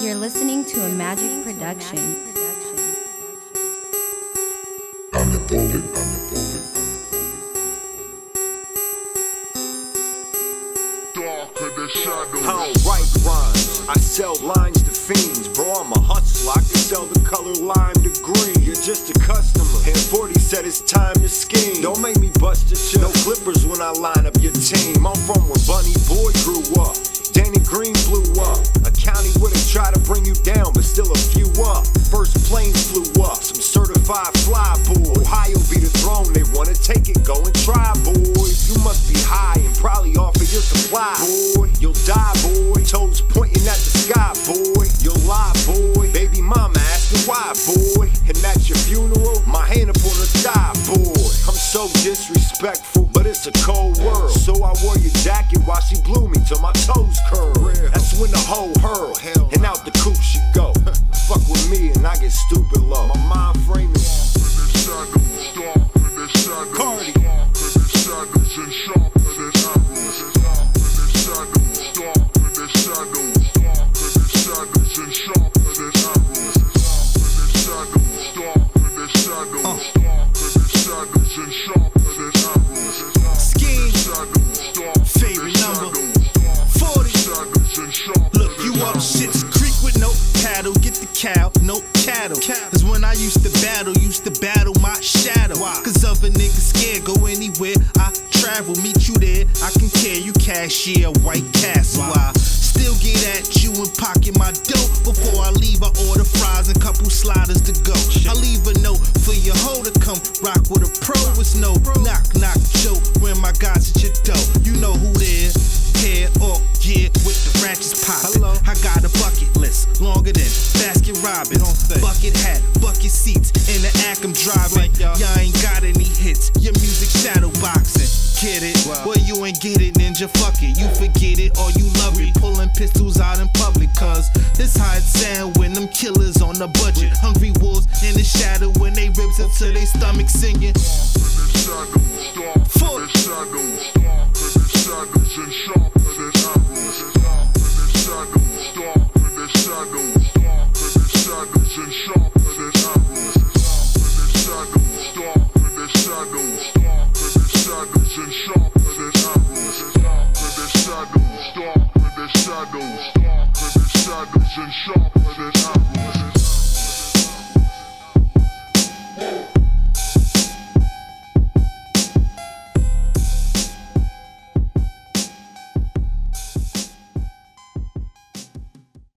You're listening to a magic production. I'm the bullet, I'm the bullet. I don't write rhymes, I sell lines to fiends. Bro, I'm a hustler, I can sell the color lime to green. You're just a customer. And 40 said it's time to scheme. Don't make me bust your shit. No clippers when I line try to bring you down, but still a few up. First plane flew up. Some certified fly boy. Ohio be the throne, they wanna take it, go and try, boys. You must be high and probably off of your supply. Boy, you'll die, boy. Toes pointing at the sky, boy. You'll lie, boy. Baby mama asking why, boy. And at your funeral, my hand up on the thigh, boy. I'm so disrespectful, but it's a cold world. So I wore your jacket while she blew me and I get stupid low. My mind frame is Cardi. Scheme. Favorite number. 40. Look, you up shit's creek with no paddle. Get the cow, cattle. Cause when I used to battle, used to battle my shadow. Cause other niggas scared, go anywhere. I travel, meet you there. I can carry you cashier, White Castle. I still get at you and pocket my dough. Before I leave, I order fries and couple sliders to go. I leave a note for your hoe to come rock with a pro. It's no knock knock joke when my guys at your door. You know who there. Hair or yeah, with the ratchets poppin'. I ninja. Fuck it. You forget it or you love it. Pulling pistols out in public, cause this how it sound when them killers on the budget. Hungry wolves in the shadow when they ribs until they stomach singing. Shadows, shadows, shadows, and sharper than arrows.